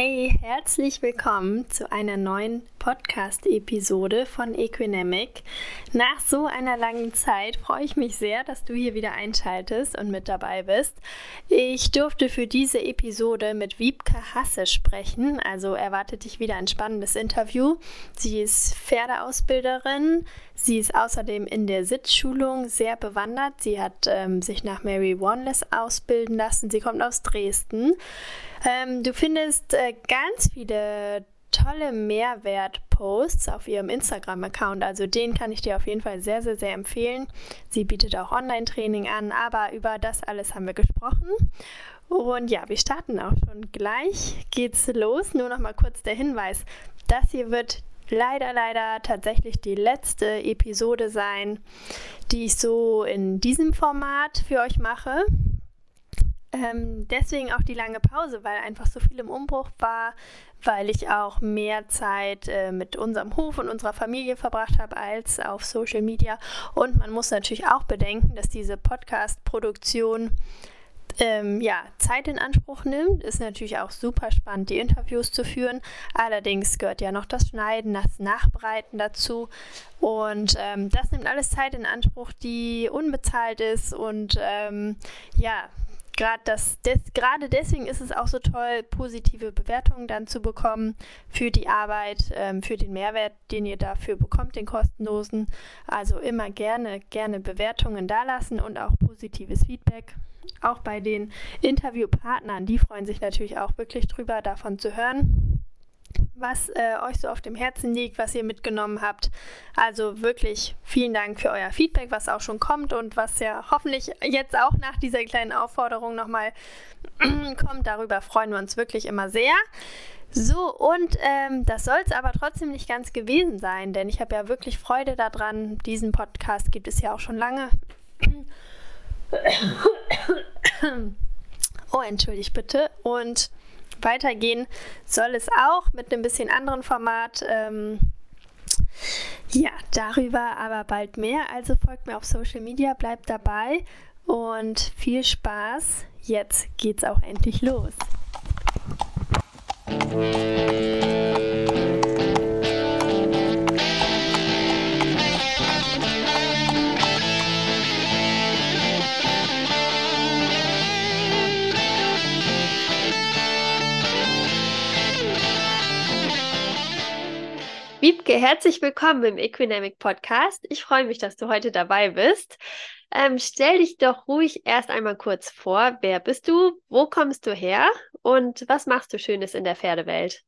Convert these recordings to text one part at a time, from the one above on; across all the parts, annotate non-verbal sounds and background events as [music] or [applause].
Hey, herzlich willkommen zu einer neuen Podcast-Episode von Equinemic. Nach so einer langen Zeit freue ich mich sehr, dass du hier wieder einschaltest und mit dabei bist. Ich durfte für diese Episode mit Wiebke Hasse sprechen, also erwartet dich wieder ein spannendes Interview. Sie ist Pferdeausbilderin, sie ist außerdem in der Sitzschulung sehr bewandert. Sie hat ähm, sich nach Mary Wanless ausbilden lassen. Sie kommt aus Dresden. Ähm, du findest äh, ganz viele tolle Mehrwert-Posts auf ihrem Instagram-Account. Also den kann ich dir auf jeden Fall sehr, sehr, sehr empfehlen. Sie bietet auch Online-Training an, aber über das alles haben wir gesprochen. Und ja, wir starten auch schon gleich. Geht's los. Nur noch mal kurz der Hinweis. Das hier wird leider, leider tatsächlich die letzte Episode sein, die ich so in diesem Format für euch mache. Ähm, deswegen auch die lange Pause, weil einfach so viel im Umbruch war, weil ich auch mehr Zeit äh, mit unserem Hof und unserer Familie verbracht habe als auf Social Media. Und man muss natürlich auch bedenken, dass diese Podcast-Produktion ähm, ja, Zeit in Anspruch nimmt. Ist natürlich auch super spannend, die Interviews zu führen. Allerdings gehört ja noch das Schneiden, das Nachbereiten dazu. Und ähm, das nimmt alles Zeit in Anspruch, die unbezahlt ist. Und ähm, ja, gerade das, des, gerade deswegen ist es auch so toll, positive Bewertungen dann zu bekommen für die Arbeit, ähm, für den Mehrwert, den ihr dafür bekommt, den kostenlosen. Also immer gerne, gerne Bewertungen dalassen und auch positives Feedback. Auch bei den Interviewpartnern, die freuen sich natürlich auch wirklich drüber, davon zu hören was äh, euch so auf dem Herzen liegt, was ihr mitgenommen habt. Also wirklich vielen Dank für euer Feedback, was auch schon kommt und was ja hoffentlich jetzt auch nach dieser kleinen Aufforderung nochmal [clears throat] kommt. Darüber freuen wir uns wirklich immer sehr. So, und ähm, das soll es aber trotzdem nicht ganz gewesen sein, denn ich habe ja wirklich Freude daran. Diesen Podcast gibt es ja auch schon lange. [clears throat] oh, entschuldigt bitte. Und weitergehen soll es auch mit einem bisschen anderen Format. Ähm, ja, darüber aber bald mehr. Also folgt mir auf Social Media, bleibt dabei und viel Spaß. Jetzt geht's auch endlich los. Wiebke, herzlich willkommen im Equinamic Podcast. Ich freue mich, dass du heute dabei bist. Ähm, stell dich doch ruhig erst einmal kurz vor. Wer bist du? Wo kommst du her? Und was machst du Schönes in der Pferdewelt?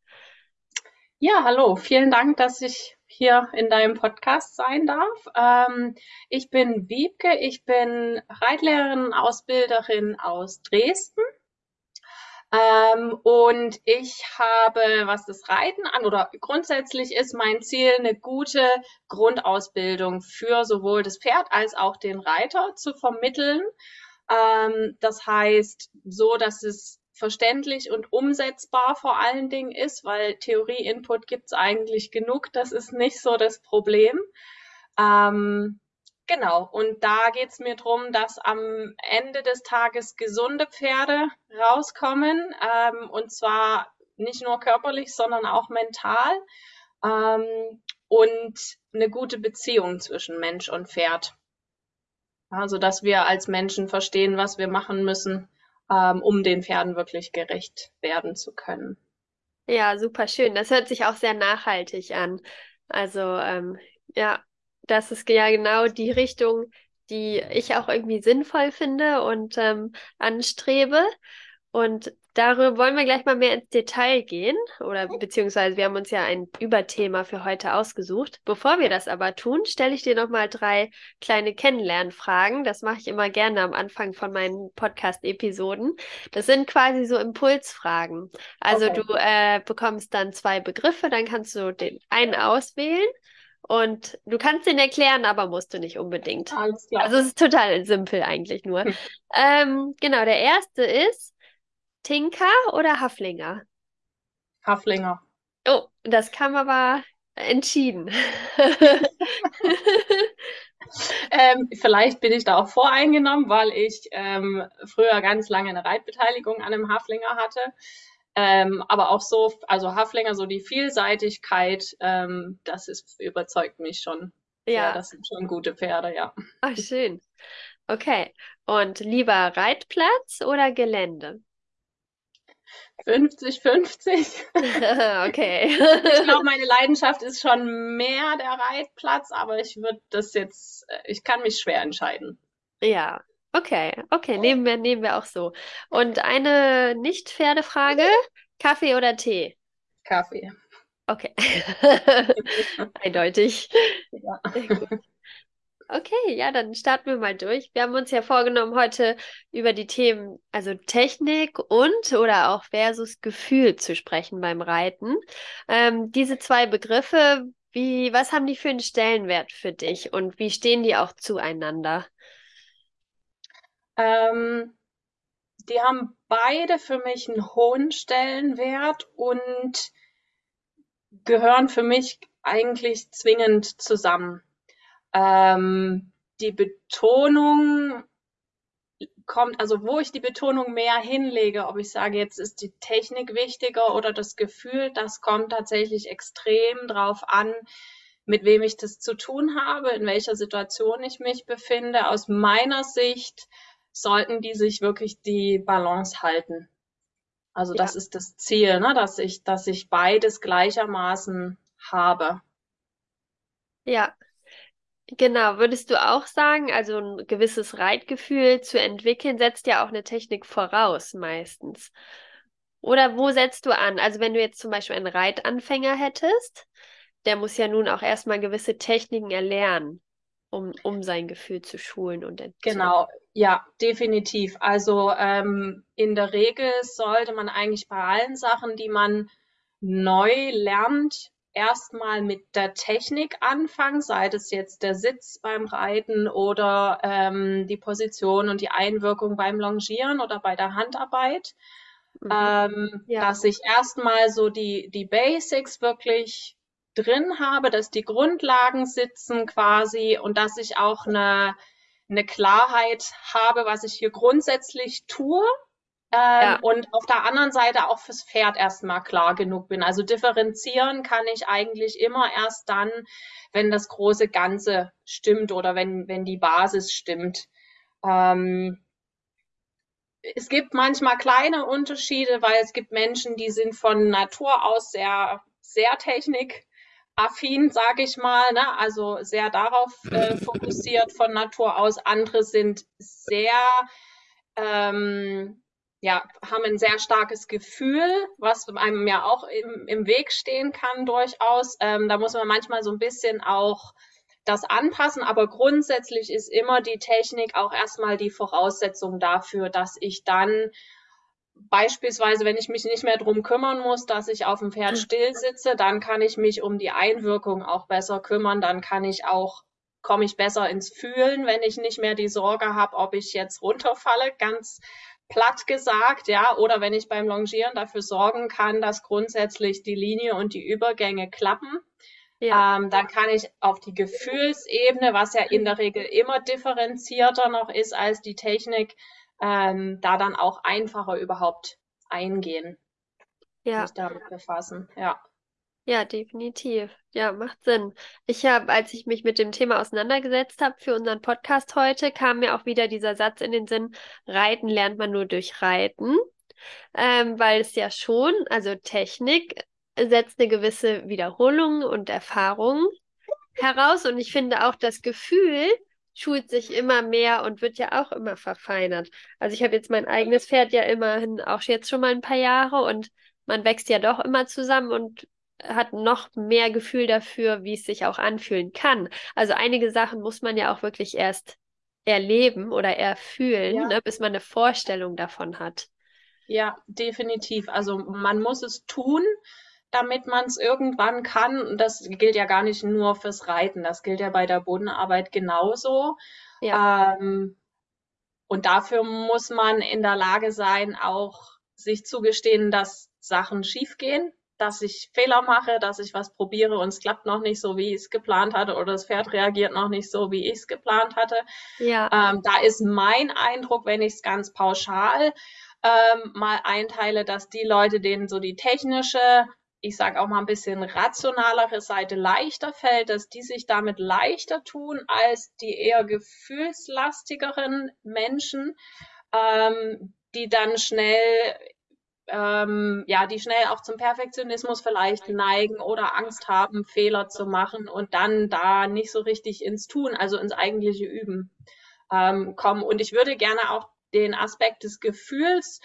Ja, hallo. Vielen Dank, dass ich hier in deinem Podcast sein darf. Ähm, ich bin Wiebke. Ich bin Reitlehrerin, Ausbilderin aus Dresden ähm, und ich habe, was das Reiten an, oder grundsätzlich ist mein Ziel, eine gute Grundausbildung für sowohl das Pferd als auch den Reiter zu vermitteln. Ähm, das heißt, so, dass es verständlich und umsetzbar vor allen Dingen ist, weil Theorie-Input gibt's eigentlich genug. Das ist nicht so das Problem. Ähm, Genau, und da geht es mir darum, dass am Ende des Tages gesunde Pferde rauskommen, ähm, und zwar nicht nur körperlich, sondern auch mental ähm, und eine gute Beziehung zwischen Mensch und Pferd. Also, dass wir als Menschen verstehen, was wir machen müssen, ähm, um den Pferden wirklich gerecht werden zu können. Ja, super schön. Das hört sich auch sehr nachhaltig an. Also, ähm, ja, das ist ja genau die Richtung, die ich auch irgendwie sinnvoll finde und ähm, anstrebe. Und darüber wollen wir gleich mal mehr ins Detail gehen, oder beziehungsweise wir haben uns ja ein Überthema für heute ausgesucht. Bevor wir das aber tun, stelle ich dir nochmal drei kleine Kennenlernfragen. Das mache ich immer gerne am Anfang von meinen Podcast-Episoden. Das sind quasi so Impulsfragen. Also okay. du äh, bekommst dann zwei Begriffe, dann kannst du den einen auswählen und du kannst den erklären, aber musst du nicht unbedingt. Alles klar. Also es ist total simpel eigentlich nur. Hm. Ähm, genau, der erste ist Tinker oder Haflinger? Haflinger. Oh, das kam aber entschieden. [laughs] ähm, vielleicht bin ich da auch voreingenommen, weil ich ähm, früher ganz lange eine Reitbeteiligung an einem Haflinger hatte. Ähm, aber auch so, also Haflinger, so die Vielseitigkeit, ähm, das ist, überzeugt mich schon. Ja. Sehr. Das sind schon gute Pferde, ja. Ach, schön. Okay. Und lieber Reitplatz oder Gelände? 50-50. [laughs] okay. ich glaube, meine Leidenschaft ist schon mehr der Reitplatz, aber ich würde das jetzt, äh, ich kann mich schwer entscheiden. Ja, okay, okay, nehmen wir, nehmen wir auch so. Und eine Nicht-Pferdefrage: Kaffee oder Tee? Kaffee. Okay. [laughs] [laughs] Eindeutig. Ja. Okay, ja, dann starten wir mal durch. Wir haben uns ja vorgenommen, heute über die Themen, also Technik und oder auch versus Gefühl zu sprechen beim Reiten. Ähm, diese zwei Begriffe, wie, was haben die für einen Stellenwert für dich und wie stehen die auch zueinander? Ähm, die haben beide für mich einen hohen Stellenwert und gehören für mich eigentlich zwingend zusammen. Ähm, die Betonung kommt, also wo ich die Betonung mehr hinlege, ob ich sage, jetzt ist die Technik wichtiger oder das Gefühl, das kommt tatsächlich extrem drauf an, mit wem ich das zu tun habe, in welcher Situation ich mich befinde. Aus meiner Sicht sollten die sich wirklich die Balance halten. Also ja. das ist das Ziel, ne? dass ich, dass ich beides gleichermaßen habe. Ja, Genau, würdest du auch sagen, also ein gewisses Reitgefühl zu entwickeln, setzt ja auch eine Technik voraus meistens. Oder wo setzt du an? Also wenn du jetzt zum Beispiel einen Reitanfänger hättest, der muss ja nun auch erstmal gewisse Techniken erlernen, um, um sein Gefühl zu schulen und Genau, ja, definitiv. Also ähm, in der Regel sollte man eigentlich bei allen Sachen, die man neu lernt, erstmal mit der Technik anfangen, sei es jetzt der Sitz beim Reiten oder ähm, die Position und die Einwirkung beim Longieren oder bei der Handarbeit. Mhm. Ähm, ja. Dass ich erstmal so die, die Basics wirklich drin habe, dass die Grundlagen sitzen quasi und dass ich auch eine, eine Klarheit habe, was ich hier grundsätzlich tue ähm, ja. Und auf der anderen Seite auch fürs Pferd erstmal klar genug bin. Also differenzieren kann ich eigentlich immer erst dann, wenn das große Ganze stimmt oder wenn, wenn die Basis stimmt. Ähm, es gibt manchmal kleine Unterschiede, weil es gibt Menschen, die sind von Natur aus sehr, sehr technikaffin, sage ich mal, ne? also sehr darauf äh, [laughs] fokussiert von Natur aus. Andere sind sehr ähm, ja, haben ein sehr starkes Gefühl, was einem ja auch im, im Weg stehen kann durchaus. Ähm, da muss man manchmal so ein bisschen auch das anpassen, aber grundsätzlich ist immer die Technik auch erstmal die Voraussetzung dafür, dass ich dann beispielsweise, wenn ich mich nicht mehr drum kümmern muss, dass ich auf dem Pferd hm. still sitze, dann kann ich mich um die Einwirkung auch besser kümmern, dann kann ich auch komme ich besser ins Fühlen, wenn ich nicht mehr die Sorge habe, ob ich jetzt runterfalle, ganz platt gesagt, ja, oder wenn ich beim Longieren dafür sorgen kann, dass grundsätzlich die Linie und die Übergänge klappen, ja. ähm, dann kann ich auf die Gefühlsebene, was ja in der Regel immer differenzierter noch ist als die Technik, ähm, da dann auch einfacher überhaupt eingehen, ja. sich damit befassen, ja. Ja, definitiv. Ja, macht Sinn. Ich habe, als ich mich mit dem Thema auseinandergesetzt habe für unseren Podcast heute, kam mir auch wieder dieser Satz in den Sinn, Reiten lernt man nur durch Reiten, ähm, weil es ja schon, also Technik setzt eine gewisse Wiederholung und Erfahrung heraus und ich finde auch das Gefühl schult sich immer mehr und wird ja auch immer verfeinert. Also ich habe jetzt mein eigenes Pferd ja immerhin auch jetzt schon mal ein paar Jahre und man wächst ja doch immer zusammen und hat noch mehr Gefühl dafür, wie es sich auch anfühlen kann. Also einige Sachen muss man ja auch wirklich erst erleben oder erfühlen, ja. ne, bis man eine Vorstellung davon hat. Ja, definitiv. Also man muss es tun, damit man es irgendwann kann. Das gilt ja gar nicht nur fürs Reiten, das gilt ja bei der Bodenarbeit genauso. Ja. Ähm, und dafür muss man in der Lage sein, auch sich zugestehen, dass Sachen schiefgehen, dass ich Fehler mache, dass ich was probiere und es klappt noch nicht so, wie ich es geplant hatte oder das Pferd reagiert noch nicht so, wie ich es geplant hatte. Ja. Ähm, da ist mein Eindruck, wenn ich es ganz pauschal ähm, mal einteile, dass die Leute, denen so die technische, ich sage auch mal ein bisschen rationalere Seite leichter fällt, dass die sich damit leichter tun als die eher gefühlslastigeren Menschen, ähm, die dann schnell ähm, ja, die schnell auch zum Perfektionismus vielleicht neigen oder Angst haben, Fehler zu machen und dann da nicht so richtig ins Tun, also ins eigentliche Üben ähm, kommen. Und ich würde gerne auch den Aspekt des Gefühls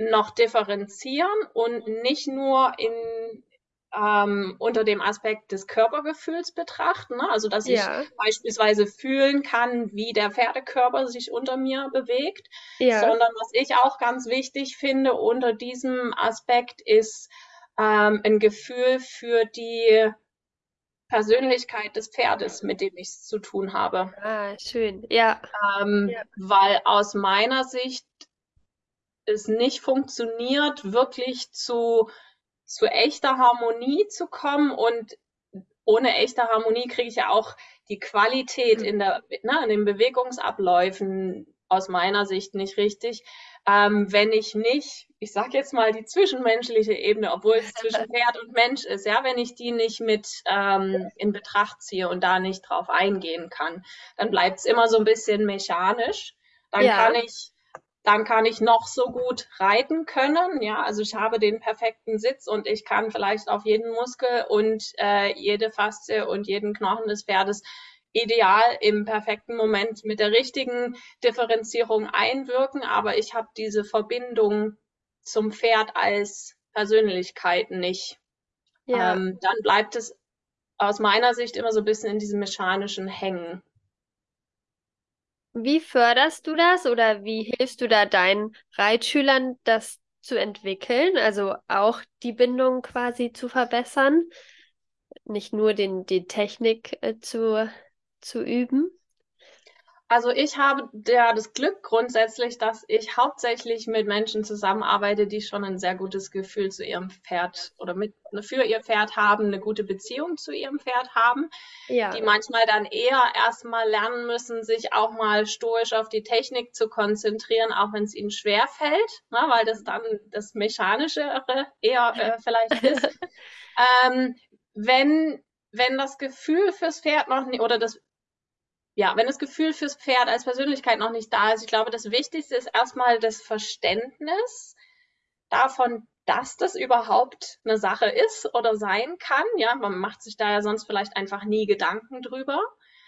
noch differenzieren und nicht nur in ähm, unter dem Aspekt des Körpergefühls betrachten. Ne? Also, dass ja. ich beispielsweise fühlen kann, wie der Pferdekörper sich unter mir bewegt, ja. sondern was ich auch ganz wichtig finde unter diesem Aspekt ist ähm, ein Gefühl für die Persönlichkeit des Pferdes, mit dem ich es zu tun habe. Ah, schön, ja. Ähm, ja. Weil aus meiner Sicht es nicht funktioniert, wirklich zu zu echter Harmonie zu kommen und ohne echte Harmonie kriege ich ja auch die Qualität in, der, ne, in den Bewegungsabläufen aus meiner Sicht nicht richtig. Ähm, wenn ich nicht, ich sage jetzt mal die zwischenmenschliche Ebene, obwohl es zwischen [laughs] Pferd und Mensch ist, ja, wenn ich die nicht mit ähm, in Betracht ziehe und da nicht drauf eingehen kann, dann bleibt es immer so ein bisschen mechanisch. Dann ja. kann ich dann kann ich noch so gut reiten können. Ja, also ich habe den perfekten Sitz und ich kann vielleicht auf jeden Muskel und äh, jede Faszie und jeden Knochen des Pferdes ideal im perfekten Moment mit der richtigen Differenzierung einwirken. Aber ich habe diese Verbindung zum Pferd als Persönlichkeit nicht. Ja. Ähm, dann bleibt es aus meiner Sicht immer so ein bisschen in diesem mechanischen Hängen. Wie förderst du das oder wie hilfst du da deinen Reitschülern, das zu entwickeln? Also auch die Bindung quasi zu verbessern, nicht nur den, die Technik äh, zu, zu üben? Also ich habe ja das Glück grundsätzlich, dass ich hauptsächlich mit Menschen zusammenarbeite, die schon ein sehr gutes Gefühl zu ihrem Pferd oder mit für ihr Pferd haben, eine gute Beziehung zu ihrem Pferd haben, ja. die manchmal dann eher erstmal lernen müssen, sich auch mal stoisch auf die Technik zu konzentrieren, auch wenn es ihnen schwer fällt, ne, weil das dann das Mechanischere eher äh, vielleicht ist. [laughs] ähm, wenn wenn das Gefühl fürs Pferd noch nicht, oder das ja, wenn das Gefühl fürs Pferd als Persönlichkeit noch nicht da ist, ich glaube, das Wichtigste ist erstmal das Verständnis davon, dass das überhaupt eine Sache ist oder sein kann. Ja, man macht sich da ja sonst vielleicht einfach nie Gedanken drüber.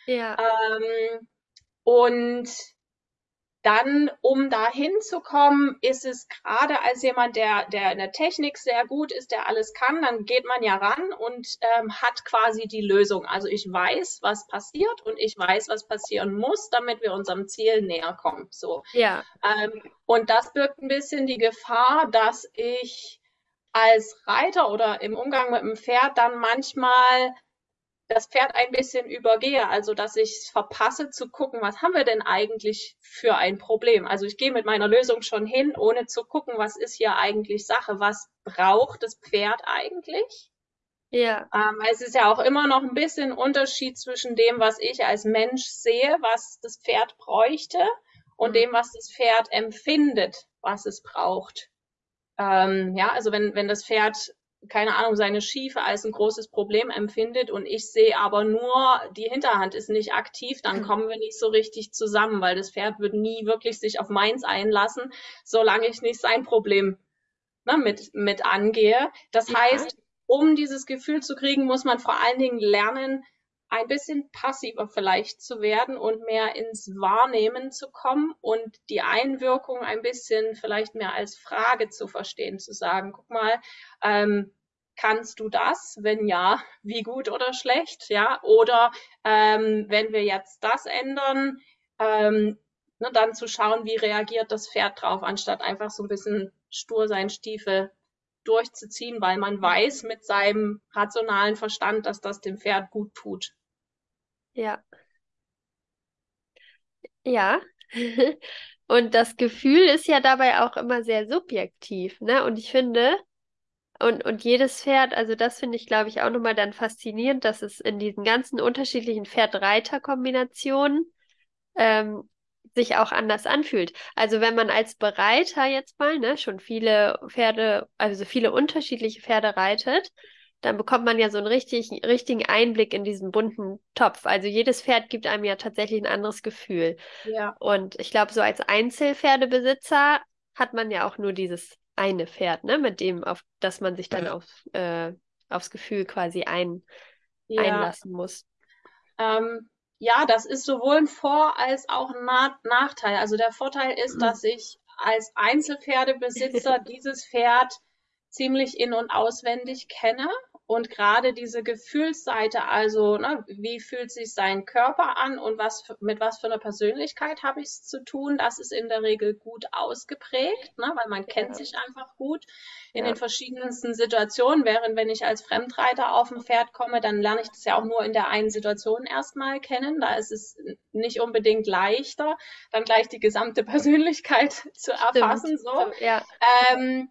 Ja. Ähm, und dann, um da hinzukommen, ist es gerade als jemand, der, der in der Technik sehr gut ist, der alles kann, dann geht man ja ran und ähm, hat quasi die Lösung. Also ich weiß, was passiert und ich weiß, was passieren muss, damit wir unserem Ziel näher kommen. So. Ja. Ähm, und das birgt ein bisschen die Gefahr, dass ich als Reiter oder im Umgang mit dem Pferd dann manchmal das Pferd ein bisschen übergehe, also dass ich verpasse zu gucken, was haben wir denn eigentlich für ein Problem. Also ich gehe mit meiner Lösung schon hin, ohne zu gucken, was ist hier eigentlich Sache, was braucht das Pferd eigentlich. Ja. Ähm, es ist ja auch immer noch ein bisschen Unterschied zwischen dem, was ich als Mensch sehe, was das Pferd bräuchte, und mhm. dem, was das Pferd empfindet, was es braucht. Ähm, ja, also wenn, wenn das Pferd keine Ahnung, seine Schiefe als ein großes Problem empfindet und ich sehe aber nur, die Hinterhand ist nicht aktiv, dann hm. kommen wir nicht so richtig zusammen, weil das Pferd wird nie wirklich sich auf meins einlassen, solange ich nicht sein Problem ne, mit, mit angehe. Das heißt, um dieses Gefühl zu kriegen, muss man vor allen Dingen lernen, ein bisschen passiver vielleicht zu werden und mehr ins Wahrnehmen zu kommen und die Einwirkung ein bisschen vielleicht mehr als Frage zu verstehen, zu sagen, guck mal, ähm, kannst du das? Wenn ja, [laughs] wie gut oder schlecht? Ja, oder ähm, wenn wir jetzt das ändern, ähm, ne, dann zu schauen, wie reagiert das Pferd drauf, anstatt einfach so ein bisschen stur sein Stiefel durchzuziehen, weil man weiß mit seinem rationalen Verstand, dass das dem Pferd gut tut. Ja. Ja. [laughs] Und das Gefühl ist ja dabei auch immer sehr subjektiv, ne? Und ich finde, und, und jedes Pferd, also das finde ich, glaube ich, auch nochmal dann faszinierend, dass es in diesen ganzen unterschiedlichen Pferd-Reiter-Kombinationen ähm, sich auch anders anfühlt. Also wenn man als Bereiter jetzt mal ne, schon viele Pferde, also viele unterschiedliche Pferde reitet, dann bekommt man ja so einen richtig, richtigen Einblick in diesen bunten Topf. Also jedes Pferd gibt einem ja tatsächlich ein anderes Gefühl. Ja. Und ich glaube, so als Einzelpferdebesitzer hat man ja auch nur dieses eine Pferd, ne, mit dem, auf das man sich dann auf, äh, aufs Gefühl quasi ein, ja. einlassen muss. Ähm, ja, das ist sowohl ein Vor- als auch ein Na Nachteil. Also der Vorteil ist, mhm. dass ich als Einzelpferdebesitzer [laughs] dieses Pferd ziemlich in- und auswendig kenne und gerade diese Gefühlsseite, also ne, wie fühlt sich sein Körper an und was mit was für einer Persönlichkeit habe ich es zu tun, das ist in der Regel gut ausgeprägt, ne, weil man kennt sich einfach gut in ja. den verschiedensten Situationen. Während wenn ich als Fremdreiter auf ein Pferd komme, dann lerne ich das ja auch nur in der einen Situation erstmal kennen. Da ist es nicht unbedingt leichter, dann gleich die gesamte [laughs] Persönlichkeit zu erfassen. Stimmt. So. Ja. Ähm,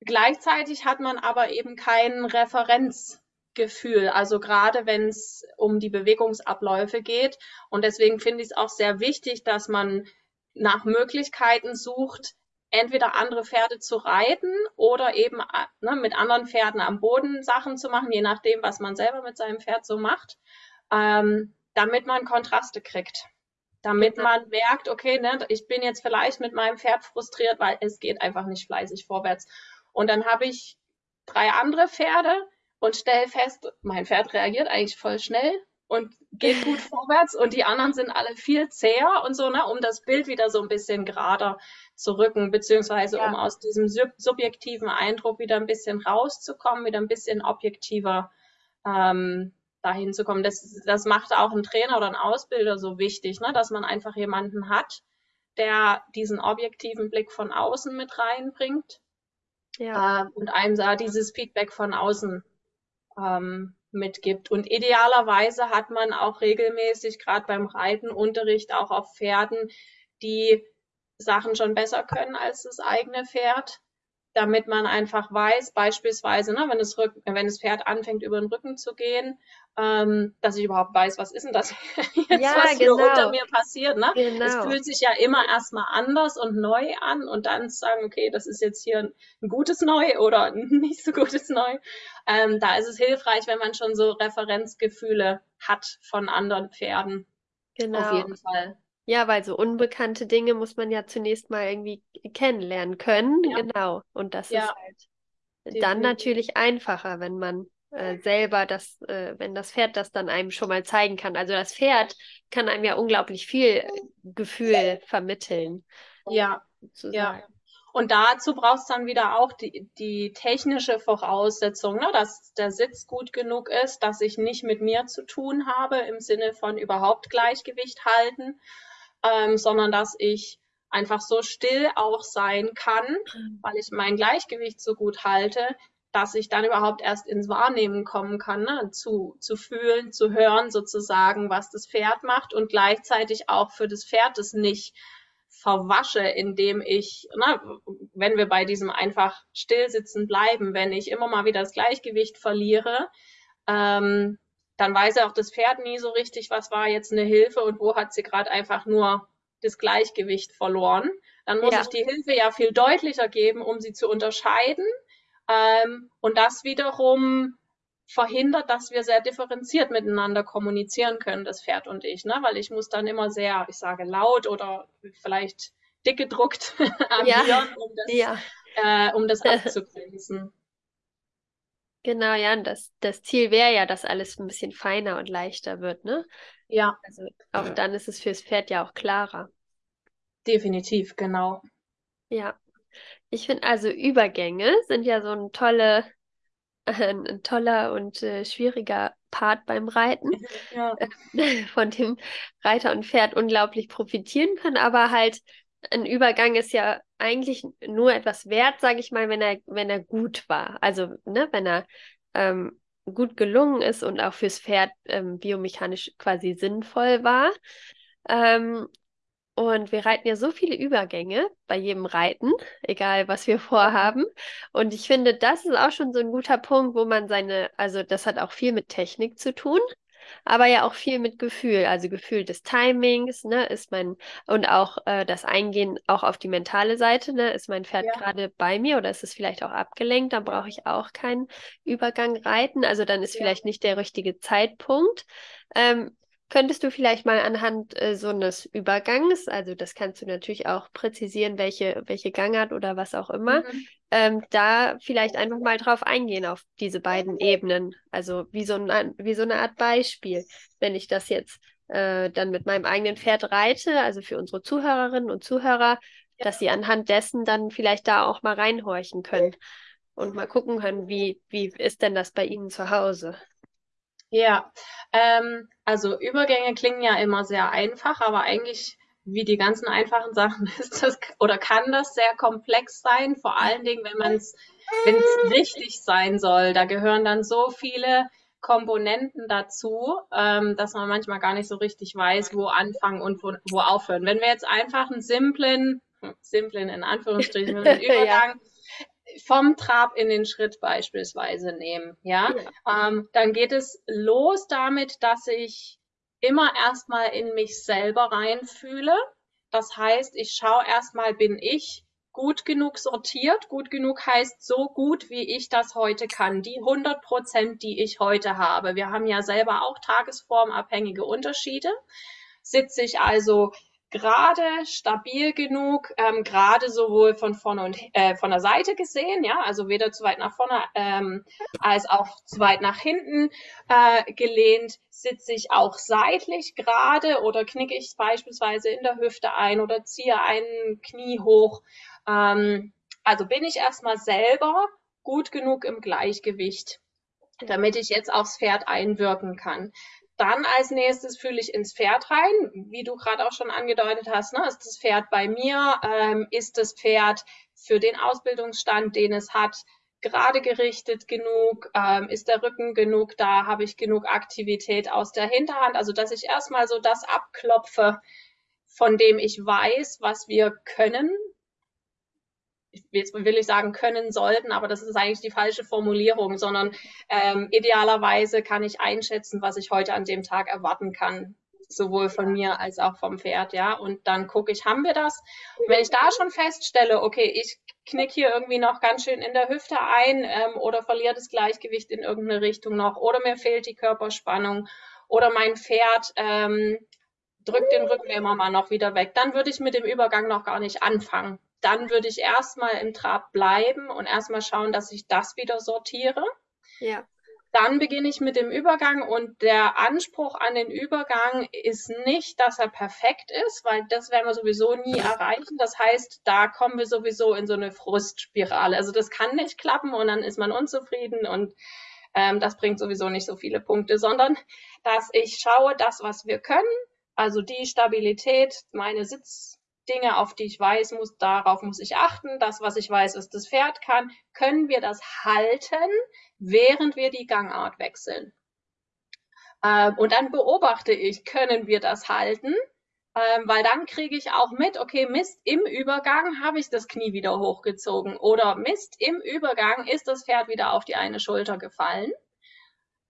Gleichzeitig hat man aber eben kein Referenzgefühl, also gerade wenn es um die Bewegungsabläufe geht. Und deswegen finde ich es auch sehr wichtig, dass man nach Möglichkeiten sucht, entweder andere Pferde zu reiten oder eben ne, mit anderen Pferden am Boden Sachen zu machen, je nachdem, was man selber mit seinem Pferd so macht, ähm, damit man Kontraste kriegt. Damit man merkt, okay, ne, ich bin jetzt vielleicht mit meinem Pferd frustriert, weil es geht einfach nicht fleißig vorwärts. Und dann habe ich drei andere Pferde und stelle fest, mein Pferd reagiert eigentlich voll schnell und geht [laughs] gut vorwärts und die anderen sind alle viel zäher und so, ne, um das Bild wieder so ein bisschen gerader zu rücken, beziehungsweise ja. um aus diesem sub subjektiven Eindruck wieder ein bisschen rauszukommen, wieder ein bisschen objektiver ähm, dahin zu kommen. Das, das macht auch ein Trainer oder ein Ausbilder so wichtig, ne, dass man einfach jemanden hat, der diesen objektiven Blick von außen mit reinbringt ja. äh, und einem da dieses Feedback von außen ähm, mitgibt. Und idealerweise hat man auch regelmäßig, gerade beim Reitenunterricht, auch auf Pferden, die Sachen schon besser können als das eigene Pferd damit man einfach weiß, beispielsweise, ne, wenn, das Rück wenn das Pferd anfängt, über den Rücken zu gehen, ähm, dass ich überhaupt weiß, was ist denn das [laughs] jetzt, ja, was genau. hier unter mir passiert. Ne? Genau. Es fühlt sich ja immer erstmal anders und neu an und dann sagen, okay, das ist jetzt hier ein, ein gutes Neu oder ein [laughs] nicht so gutes Neu. Ähm, da ist es hilfreich, wenn man schon so Referenzgefühle hat von anderen Pferden. Genau. Auf jeden Fall. Ja, weil so unbekannte Dinge muss man ja zunächst mal irgendwie kennenlernen können. Ja. Genau. Und das ja. ist halt Definitiv. dann natürlich einfacher, wenn man äh, selber das, äh, wenn das Pferd das dann einem schon mal zeigen kann. Also das Pferd kann einem ja unglaublich viel Gefühl vermitteln. Ja. Sozusagen. Ja. Und dazu brauchst du dann wieder auch die, die technische Voraussetzung, ne, dass der Sitz gut genug ist, dass ich nicht mit mir zu tun habe im Sinne von überhaupt Gleichgewicht halten ähm, sondern dass ich einfach so still auch sein kann, mhm. weil ich mein Gleichgewicht so gut halte, dass ich dann überhaupt erst ins Wahrnehmen kommen kann, ne? zu, zu fühlen, zu hören sozusagen, was das Pferd macht und gleichzeitig auch für das Pferd es nicht verwasche, indem ich, ne, wenn wir bei diesem einfach Stillsitzen bleiben, wenn ich immer mal wieder das Gleichgewicht verliere, ähm, dann weiß auch das Pferd nie so richtig, was war jetzt eine Hilfe und wo hat sie gerade einfach nur das Gleichgewicht verloren. Dann muss ja. ich die Hilfe ja viel deutlicher geben, um sie zu unterscheiden. Ähm, und das wiederum verhindert, dass wir sehr differenziert miteinander kommunizieren können, das Pferd und ich, ne? weil ich muss dann immer sehr, ich sage laut oder vielleicht dick gedruckt [laughs] agieren, ja. um das, ja. äh, um das [laughs] abzugrenzen. Genau, ja, und das, das Ziel wäre ja, dass alles ein bisschen feiner und leichter wird, ne? Ja. Also auch dann ist es fürs Pferd ja auch klarer. Definitiv, genau. Ja. Ich finde also Übergänge sind ja so ein tolle, [laughs] äh, ein toller und äh, schwieriger Part beim Reiten, ja. [laughs] von dem Reiter und Pferd unglaublich profitieren können, aber halt ein Übergang ist ja eigentlich nur etwas wert, sage ich mal, wenn er, wenn er gut war. Also, ne, wenn er ähm, gut gelungen ist und auch fürs Pferd ähm, biomechanisch quasi sinnvoll war. Ähm, und wir reiten ja so viele Übergänge bei jedem Reiten, egal was wir vorhaben. Und ich finde, das ist auch schon so ein guter Punkt, wo man seine, also das hat auch viel mit Technik zu tun. Aber ja auch viel mit Gefühl, also Gefühl des Timings, ne, ist mein, und auch äh, das Eingehen auch auf die mentale Seite, ne, ist mein Pferd Ja. gerade bei mir oder ist es vielleicht auch abgelenkt, dann brauche ich auch keinen Übergang reiten, also dann ist Ja. vielleicht nicht der richtige Zeitpunkt. Ähm, Könntest du vielleicht mal anhand äh, so eines Übergangs, also das kannst du natürlich auch präzisieren, welche, welche Gangart oder was auch immer, Mhm. ähm, da vielleicht einfach mal drauf eingehen auf diese beiden Ebenen. Also wie so ein, wie so eine Art Beispiel. Wenn ich das jetzt äh, dann mit meinem eigenen Pferd reite, also für unsere Zuhörerinnen und Zuhörer, dass sie anhand dessen dann vielleicht da auch mal reinhorchen können und mal gucken können, wie, wie ist denn das bei Ihnen zu Hause? Ja, ähm, also Übergänge klingen ja immer sehr einfach, aber eigentlich, wie die ganzen einfachen Sachen, [laughs] ist das oder kann das sehr komplex sein, vor allen Dingen, wenn man es, wenn es richtig sein soll. Da gehören dann so viele Komponenten dazu, ähm, dass man manchmal gar nicht so richtig weiß, wo anfangen und wo, wo aufhören. Wenn wir jetzt einfach einen simplen, hm, simplen in Anführungsstrichen, einen [laughs] Ja. Vom Trab in den Schritt beispielsweise nehmen, ja, ähm, dann geht es los damit, dass ich immer erstmal in mich selber reinfühle. Das heißt, ich schaue erstmal, bin ich gut genug sortiert? Gut genug heißt so gut, wie ich das heute kann. Die 100 Prozent, die ich heute habe. Wir haben ja selber auch tagesformabhängige Unterschiede. Sitze ich also gerade stabil genug, ähm, gerade sowohl von vorne und äh, von der Seite gesehen, ja, also weder zu weit nach vorne ähm, als auch zu weit nach hinten äh, gelehnt, sitze ich auch seitlich gerade oder knicke ich beispielsweise in der Hüfte ein oder ziehe ein Knie hoch. Ähm, also bin ich erstmal selber gut genug im Gleichgewicht, damit ich jetzt aufs Pferd einwirken kann. Dann als nächstes fühle ich ins Pferd rein, wie du gerade auch schon angedeutet hast. Ne? Ist das Pferd bei mir? Ähm, ist das Pferd für den Ausbildungsstand, den es hat, gerade gerichtet genug? Ähm, ist der Rücken genug da? Habe ich genug Aktivität aus der Hinterhand? Also, dass ich erstmal so das abklopfe, von dem ich weiß, was wir können. Jetzt will ich sagen, können sollten, aber das ist eigentlich die falsche Formulierung, sondern ähm, idealerweise kann ich einschätzen, was ich heute an dem Tag erwarten kann, sowohl von mir als auch vom Pferd, ja. Und dann gucke ich, haben wir das? Und wenn ich da schon feststelle, okay, ich knick hier irgendwie noch ganz schön in der Hüfte ein ähm, oder verliere das Gleichgewicht in irgendeine Richtung noch oder mir fehlt die Körperspannung oder mein Pferd ähm, drückt den Rücken immer mal noch wieder weg, dann würde ich mit dem Übergang noch gar nicht anfangen. Dann würde ich erstmal im Trab bleiben und erstmal schauen, dass ich das wieder sortiere. Ja. Dann beginne ich mit dem Übergang und der Anspruch an den Übergang ist nicht, dass er perfekt ist, weil das werden wir sowieso nie erreichen. Das heißt, da kommen wir sowieso in so eine Frustspirale. Also das kann nicht klappen und dann ist man unzufrieden und ähm, das bringt sowieso nicht so viele Punkte, sondern dass ich schaue, das, was wir können, also die Stabilität, meine Sitzdinge, auf die ich weiß, muss, darauf muss ich achten. Das, was ich weiß, ist das Pferd kann, können wir das halten, während wir die Gangart wechseln. Ähm, und dann beobachte ich, können wir das halten? Ähm, weil dann kriege ich auch mit, okay, Mist, im Übergang habe ich das Knie wieder hochgezogen oder Mist, im Übergang ist das Pferd wieder auf die eine Schulter gefallen.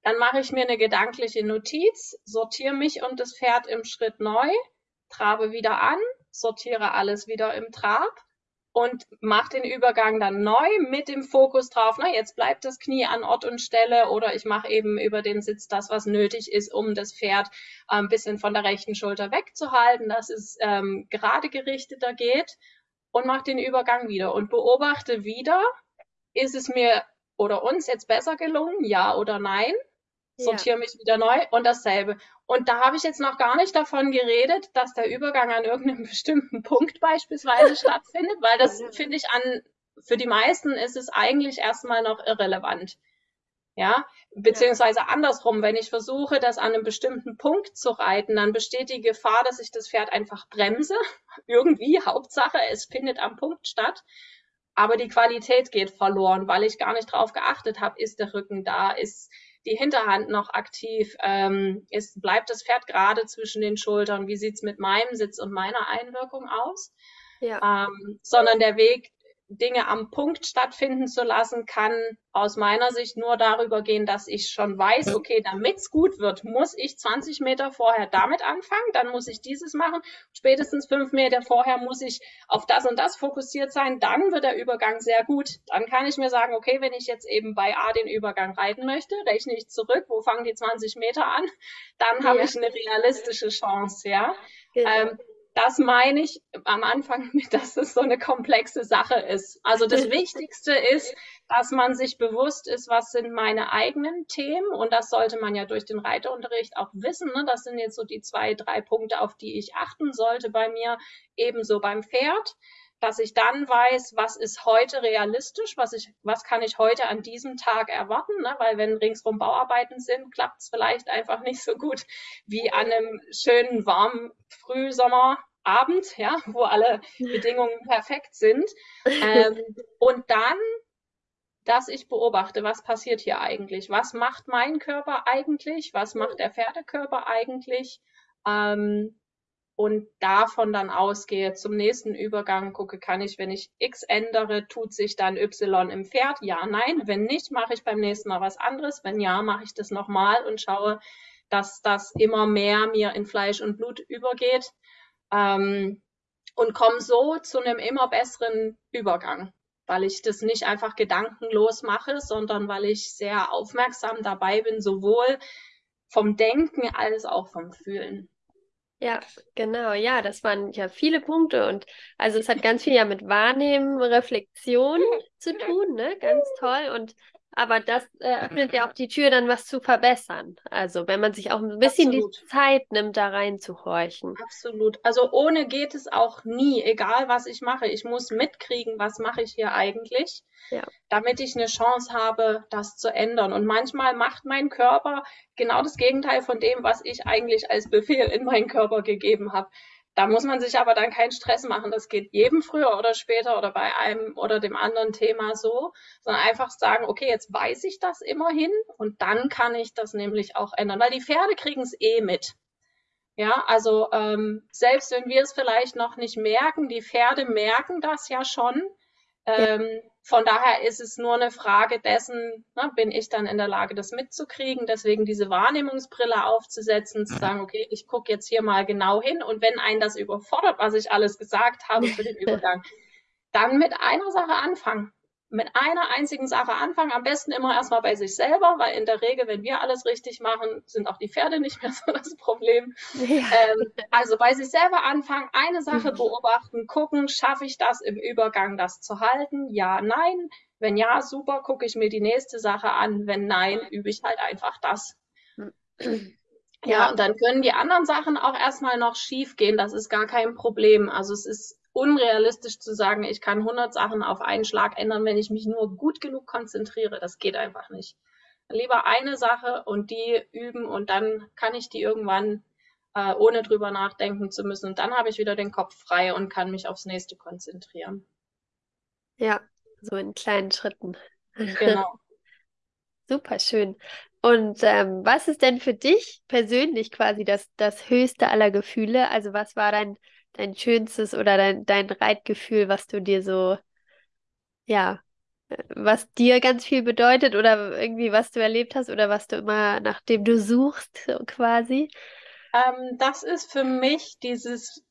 Dann mache ich mir eine gedankliche Notiz, sortiere mich und das Pferd im Schritt neu, trabe wieder an, sortiere alles wieder im Trab und mache den Übergang dann neu mit dem Fokus drauf, na, jetzt bleibt das Knie an Ort und Stelle oder ich mache eben über den Sitz das, was nötig ist, um das Pferd äh, ein bisschen von der rechten Schulter wegzuhalten, dass es ähm, gerade gerichteter geht und mache den Übergang wieder und beobachte wieder, ist es mir oder uns jetzt besser gelungen, ja oder nein? Sortiere mich wieder neu und dasselbe. Und da habe ich jetzt noch gar nicht davon geredet, dass der Übergang an irgendeinem [laughs] bestimmten Punkt beispielsweise [laughs] stattfindet, weil das finde ich an, für die meisten ist es eigentlich erstmal noch irrelevant. Ja, beziehungsweise andersrum, wenn ich versuche, das an einem bestimmten Punkt zu reiten, dann besteht die Gefahr, dass ich das Pferd einfach bremse. [laughs] Irgendwie, Hauptsache, es findet am Punkt statt. Aber die Qualität geht verloren, weil ich gar nicht drauf geachtet habe, ist der Rücken da, ist die Hinterhand noch aktiv? Ähm, ist, bleibt das Pferd gerade zwischen den Schultern? Wie sieht's mit meinem Sitz und meiner Einwirkung aus? Ja. Ähm, sondern der Weg Dinge am Punkt stattfinden zu lassen, kann aus meiner Sicht nur darüber gehen, dass ich schon weiß, okay, damit es gut wird, muss ich 20 Meter vorher damit anfangen, dann muss ich dieses machen, spätestens fünf Meter vorher muss ich auf das und das fokussiert sein, dann wird der Übergang sehr gut. Dann kann ich mir sagen, okay, wenn ich jetzt eben bei A den Übergang reiten möchte, rechne ich zurück, wo fangen die 20 Meter an, dann habe ja. ich eine realistische Chance, ja. Genau. Ähm, das meine ich am Anfang, dass es so eine komplexe Sache ist. Also das Wichtigste ist, dass man sich bewusst ist, was sind meine eigenen Themen und das sollte man ja durch den Reiterunterricht auch wissen. Ne? Das sind jetzt so die zwei, drei Punkte, auf die ich achten sollte bei mir, ebenso beim Pferd dass ich dann weiß, was ist heute realistisch, was ich, was kann ich heute an diesem Tag erwarten, ne? weil wenn ringsrum Bauarbeiten sind, klappt es vielleicht einfach nicht so gut wie an einem schönen warmen Frühsommerabend, ja, wo alle Bedingungen perfekt sind. Ähm, [laughs] und dann, dass ich beobachte, was passiert hier eigentlich, was macht mein Körper eigentlich, was macht der Pferdekörper eigentlich. Ähm, und davon dann ausgehe zum nächsten Übergang, gucke, kann ich, wenn ich X ändere, tut sich dann Y im Pferd? Ja, nein. Wenn nicht, mache ich beim nächsten Mal was anderes. Wenn ja, mache ich das nochmal und schaue, dass das immer mehr mir in Fleisch und Blut übergeht ähm, und komme so zu einem immer besseren Übergang, weil ich das nicht einfach gedankenlos mache, sondern weil ich sehr aufmerksam dabei bin, sowohl vom Denken als auch vom Fühlen. Ja, genau, ja, das waren ja viele Punkte und also es hat ganz viel ja mit Wahrnehmen, Reflexion [laughs] zu tun, ne? Ganz toll und aber das äh, öffnet ja auch die Tür, dann was zu verbessern. Also wenn man sich auch ein bisschen Absolut. die Zeit nimmt, da reinzuhorchen. Absolut. Also ohne geht es auch nie, egal was ich mache. Ich muss mitkriegen, was mache ich hier eigentlich, ja. damit ich eine Chance habe, das zu ändern. Und manchmal macht mein Körper genau das Gegenteil von dem, was ich eigentlich als Befehl in meinen Körper gegeben habe. Da muss man sich aber dann keinen Stress machen. Das geht jedem früher oder später oder bei einem oder dem anderen Thema so, sondern einfach sagen, okay, jetzt weiß ich das immerhin und dann kann ich das nämlich auch ändern, weil die Pferde kriegen es eh mit. Ja, also ähm, selbst wenn wir es vielleicht noch nicht merken, die Pferde merken das ja schon. Ähm. Von daher ist es nur eine Frage dessen, ne, bin ich dann in der Lage, das mitzukriegen, deswegen diese Wahrnehmungsbrille aufzusetzen, zu sagen, okay, ich gucke jetzt hier mal genau hin und wenn einen das überfordert, was ich alles gesagt habe für den [laughs] Übergang, dann mit einer Sache anfangen mit einer einzigen Sache anfangen. Am besten immer erstmal bei sich selber, weil in der Regel, wenn wir alles richtig machen, sind auch die Pferde nicht mehr [laughs] so das Problem. Ja. Ähm, also bei sich selber anfangen, eine Sache mhm. beobachten, gucken, schaffe ich das im Übergang, das zu halten? Ja, nein. Wenn ja, super, gucke ich mir die nächste Sache an. Wenn nein, übe ich halt einfach das. Ja, und dann können die anderen Sachen auch erstmal noch schief gehen. Das ist gar kein Problem. Also es ist unrealistisch zu sagen, ich kann 100 Sachen auf einen Schlag ändern, wenn ich mich nur gut genug konzentriere. Das geht einfach nicht. Lieber eine Sache und die üben und dann kann ich die irgendwann äh, ohne drüber nachdenken zu müssen. Und dann habe ich wieder den Kopf frei und kann mich aufs nächste konzentrieren. Ja, so in kleinen Schritten. Genau. [laughs] Super schön. Und ähm, was ist denn für dich persönlich quasi das, das höchste aller Gefühle? Also was war dein dein schönstes oder dein, dein Reitgefühl, was du dir so, ja, was dir ganz viel bedeutet oder irgendwie was du erlebt hast oder was du immer, nachdem du suchst, so quasi? Ähm, das ist für mich dieses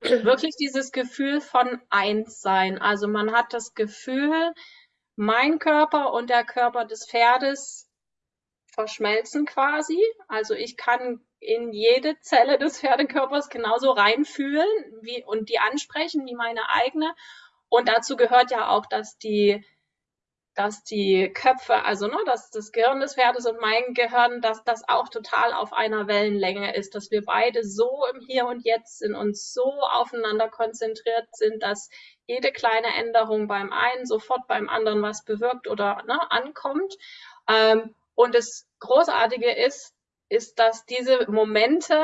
wirklich dieses Gefühl von Einssein. Also man hat das Gefühl, mein Körper und der Körper des Pferdes verschmelzen quasi. Also ich kann in jede Zelle des Pferdekörpers genauso reinfühlen wie, und die ansprechen wie meine eigene. Und dazu gehört ja auch, dass die, dass die Köpfe, also ne, dass das Gehirn des Pferdes und mein Gehirn, dass das auch total auf einer Wellenlänge ist, dass wir beide so im Hier und Jetzt sind und so aufeinander konzentriert sind, dass jede kleine Änderung beim einen sofort beim anderen was bewirkt oder ne, ankommt. Ähm, und das Großartige ist, ist, dass diese Momente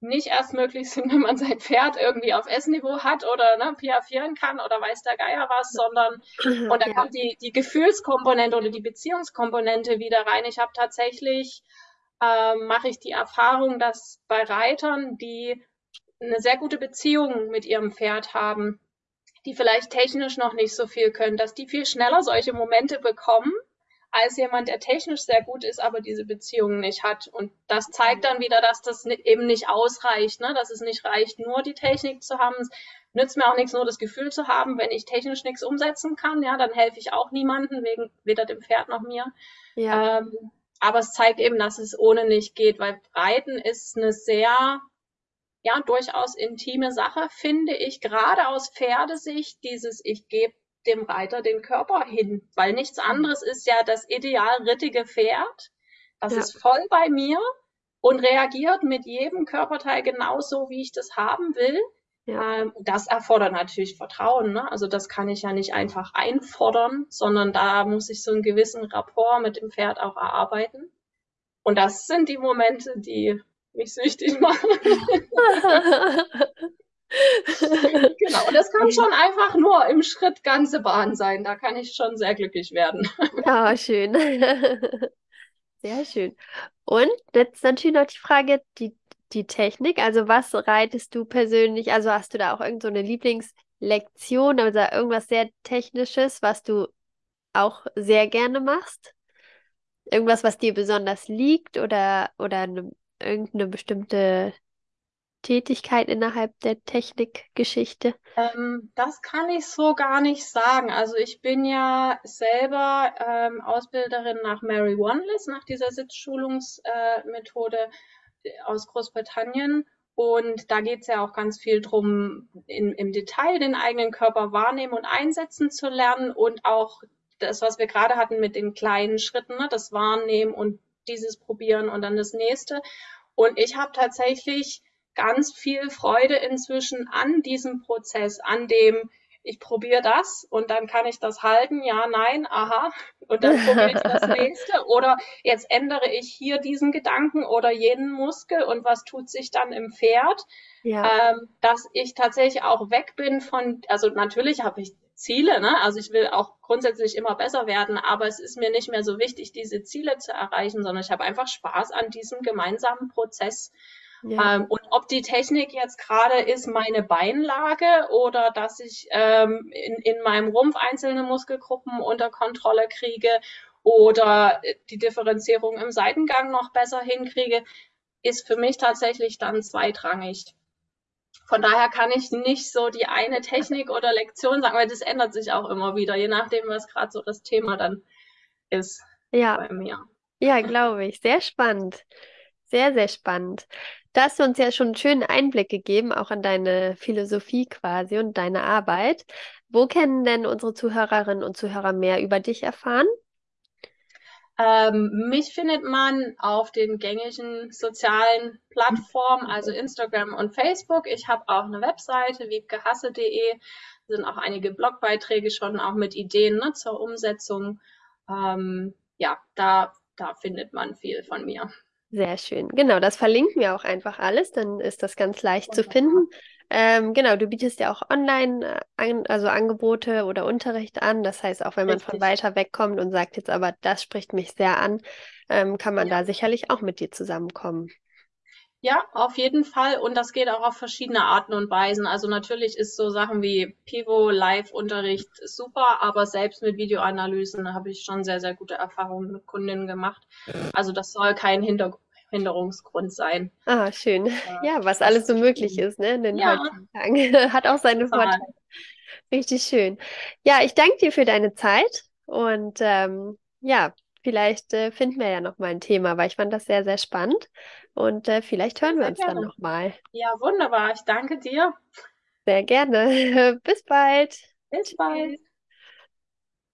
nicht erst möglich sind, [laughs] wenn man sein Pferd irgendwie auf S-Niveau hat oder ne, piafieren kann oder weiß der Geier was, sondern und dann ja. kommt die, die Gefühlskomponente oder die Beziehungskomponente wieder rein. Ich habe tatsächlich, äh, mache ich die Erfahrung, dass bei Reitern, die eine sehr gute Beziehung mit ihrem Pferd haben, die vielleicht technisch noch nicht so viel können, dass die viel schneller solche Momente bekommen als jemand, der technisch sehr gut ist, aber diese Beziehungen nicht hat. Und das zeigt dann wieder, dass das eben nicht ausreicht, ne? dass es nicht reicht, nur die Technik zu haben. Es nützt mir auch nichts, nur das Gefühl zu haben, wenn ich technisch nichts umsetzen kann, ja, dann helfe ich auch niemandem, wegen weder dem Pferd noch mir. Ja. Ähm, aber es zeigt eben, dass es ohne nicht geht, weil Reiten ist eine sehr ja, durchaus intime Sache, finde ich, gerade aus Pferdesicht, dieses ich gebe dem Reiter den Körper hin, weil nichts mhm. anderes ist ja das ideal rittige Pferd. Das ja. ist voll bei mir und reagiert mit jedem Körperteil genauso, wie ich das haben will. Ja. Ähm, das erfordert natürlich Vertrauen. Ne? Also das kann ich ja nicht einfach einfordern, sondern da muss ich so einen gewissen Rapport mit dem Pferd auch erarbeiten. Und das sind die Momente, die mich süchtig machen. [laughs] [laughs] [laughs] genau, und das kann schon einfach nur im Schritt ganze Bahn sein. Da kann ich schon sehr glücklich werden. [laughs] Ja, schön. [laughs] Sehr schön. Und jetzt natürlich noch die Frage, die, die Technik. Also was reitest du persönlich? Also hast du da auch irgendeine so Lieblingslektion oder also irgendwas sehr Technisches, was du auch sehr gerne machst? Irgendwas, was dir besonders liegt oder, oder eine irgendeine bestimmte Tätigkeit innerhalb der Technikgeschichte? Ähm, das kann ich so gar nicht sagen. Also ich bin ja selber ähm, Ausbilderin nach Mary Wanless, nach dieser Sitzschulungsmethode äh, aus Großbritannien. Und da geht es ja auch ganz viel drum, in, im Detail den eigenen Körper wahrnehmen und einsetzen zu lernen und auch das, was wir gerade hatten mit den kleinen Schritten, ne, das Wahrnehmen und dieses Probieren und dann das nächste. Und ich habe tatsächlich ganz viel Freude inzwischen an diesem Prozess, an dem ich probiere das und dann kann ich das halten, ja, nein, aha, und dann probiere ich das [laughs] nächste oder jetzt ändere ich hier diesen Gedanken oder jenen Muskel und was tut sich dann im Pferd, ja. ähm, dass ich tatsächlich auch weg bin von, also natürlich habe ich Ziele, ne? also ich will auch grundsätzlich immer besser werden, aber es ist mir nicht mehr so wichtig, diese Ziele zu erreichen, sondern ich habe einfach Spaß an diesem gemeinsamen Prozess ja. Ähm, und ob die Technik jetzt gerade ist, meine Beinlage oder dass ich ähm, in, in meinem Rumpf einzelne Muskelgruppen unter Kontrolle kriege oder die Differenzierung im Seitengang noch besser hinkriege, ist für mich tatsächlich dann zweitrangig. Von daher kann ich nicht so die eine Technik oder Lektion sagen, weil das ändert sich auch immer wieder, je nachdem, was gerade so das Thema dann ist ja. bei mir. Ja, glaube ich. Sehr spannend. Sehr, sehr spannend. Da hast du uns ja schon einen schönen Einblick gegeben, auch an deine Philosophie quasi und deine Arbeit. Wo können denn unsere Zuhörerinnen und Zuhörer mehr über dich erfahren? Ähm, mich findet man auf den gängigen sozialen Plattformen, also Instagram und Facebook. Ich habe auch eine Webseite, wiebgehasse.de. Sind auch einige Blogbeiträge schon, auch mit Ideen ne, zur Umsetzung. Ähm, ja, da, da findet man viel von mir. Sehr schön. Genau, das verlinken wir auch einfach alles, dann ist das ganz leicht zu finden. Ähm, genau, du bietest ja auch online äh, an, also Angebote oder Unterricht an. Das heißt, auch wenn man Richtig. von weiter weg kommt und sagt jetzt aber, das spricht mich sehr an, ähm, kann man ja. da sicherlich auch mit dir zusammenkommen. Ja, auf jeden Fall. Und das geht auch auf verschiedene Arten und Weisen. Also natürlich ist so Sachen wie Pivo, Live-Unterricht super, aber selbst mit Videoanalysen habe ich schon sehr, sehr gute Erfahrungen mit Kundinnen gemacht. Also das soll kein Hintergrund Hinderungsgrund sein. Ah, schön. Ja, was alles so möglich ist, ne? In den ja. Tagen. [laughs] Hat auch seine Vorteile. Richtig schön. Ja, ich danke dir für deine Zeit und ähm, ja, vielleicht äh, finden wir ja noch mal ein Thema, weil ich fand das sehr, sehr spannend und äh, vielleicht hören wir uns gerne. dann noch mal. Ja, wunderbar. Ich danke dir. Sehr gerne. [laughs] Bis bald. Bis bald.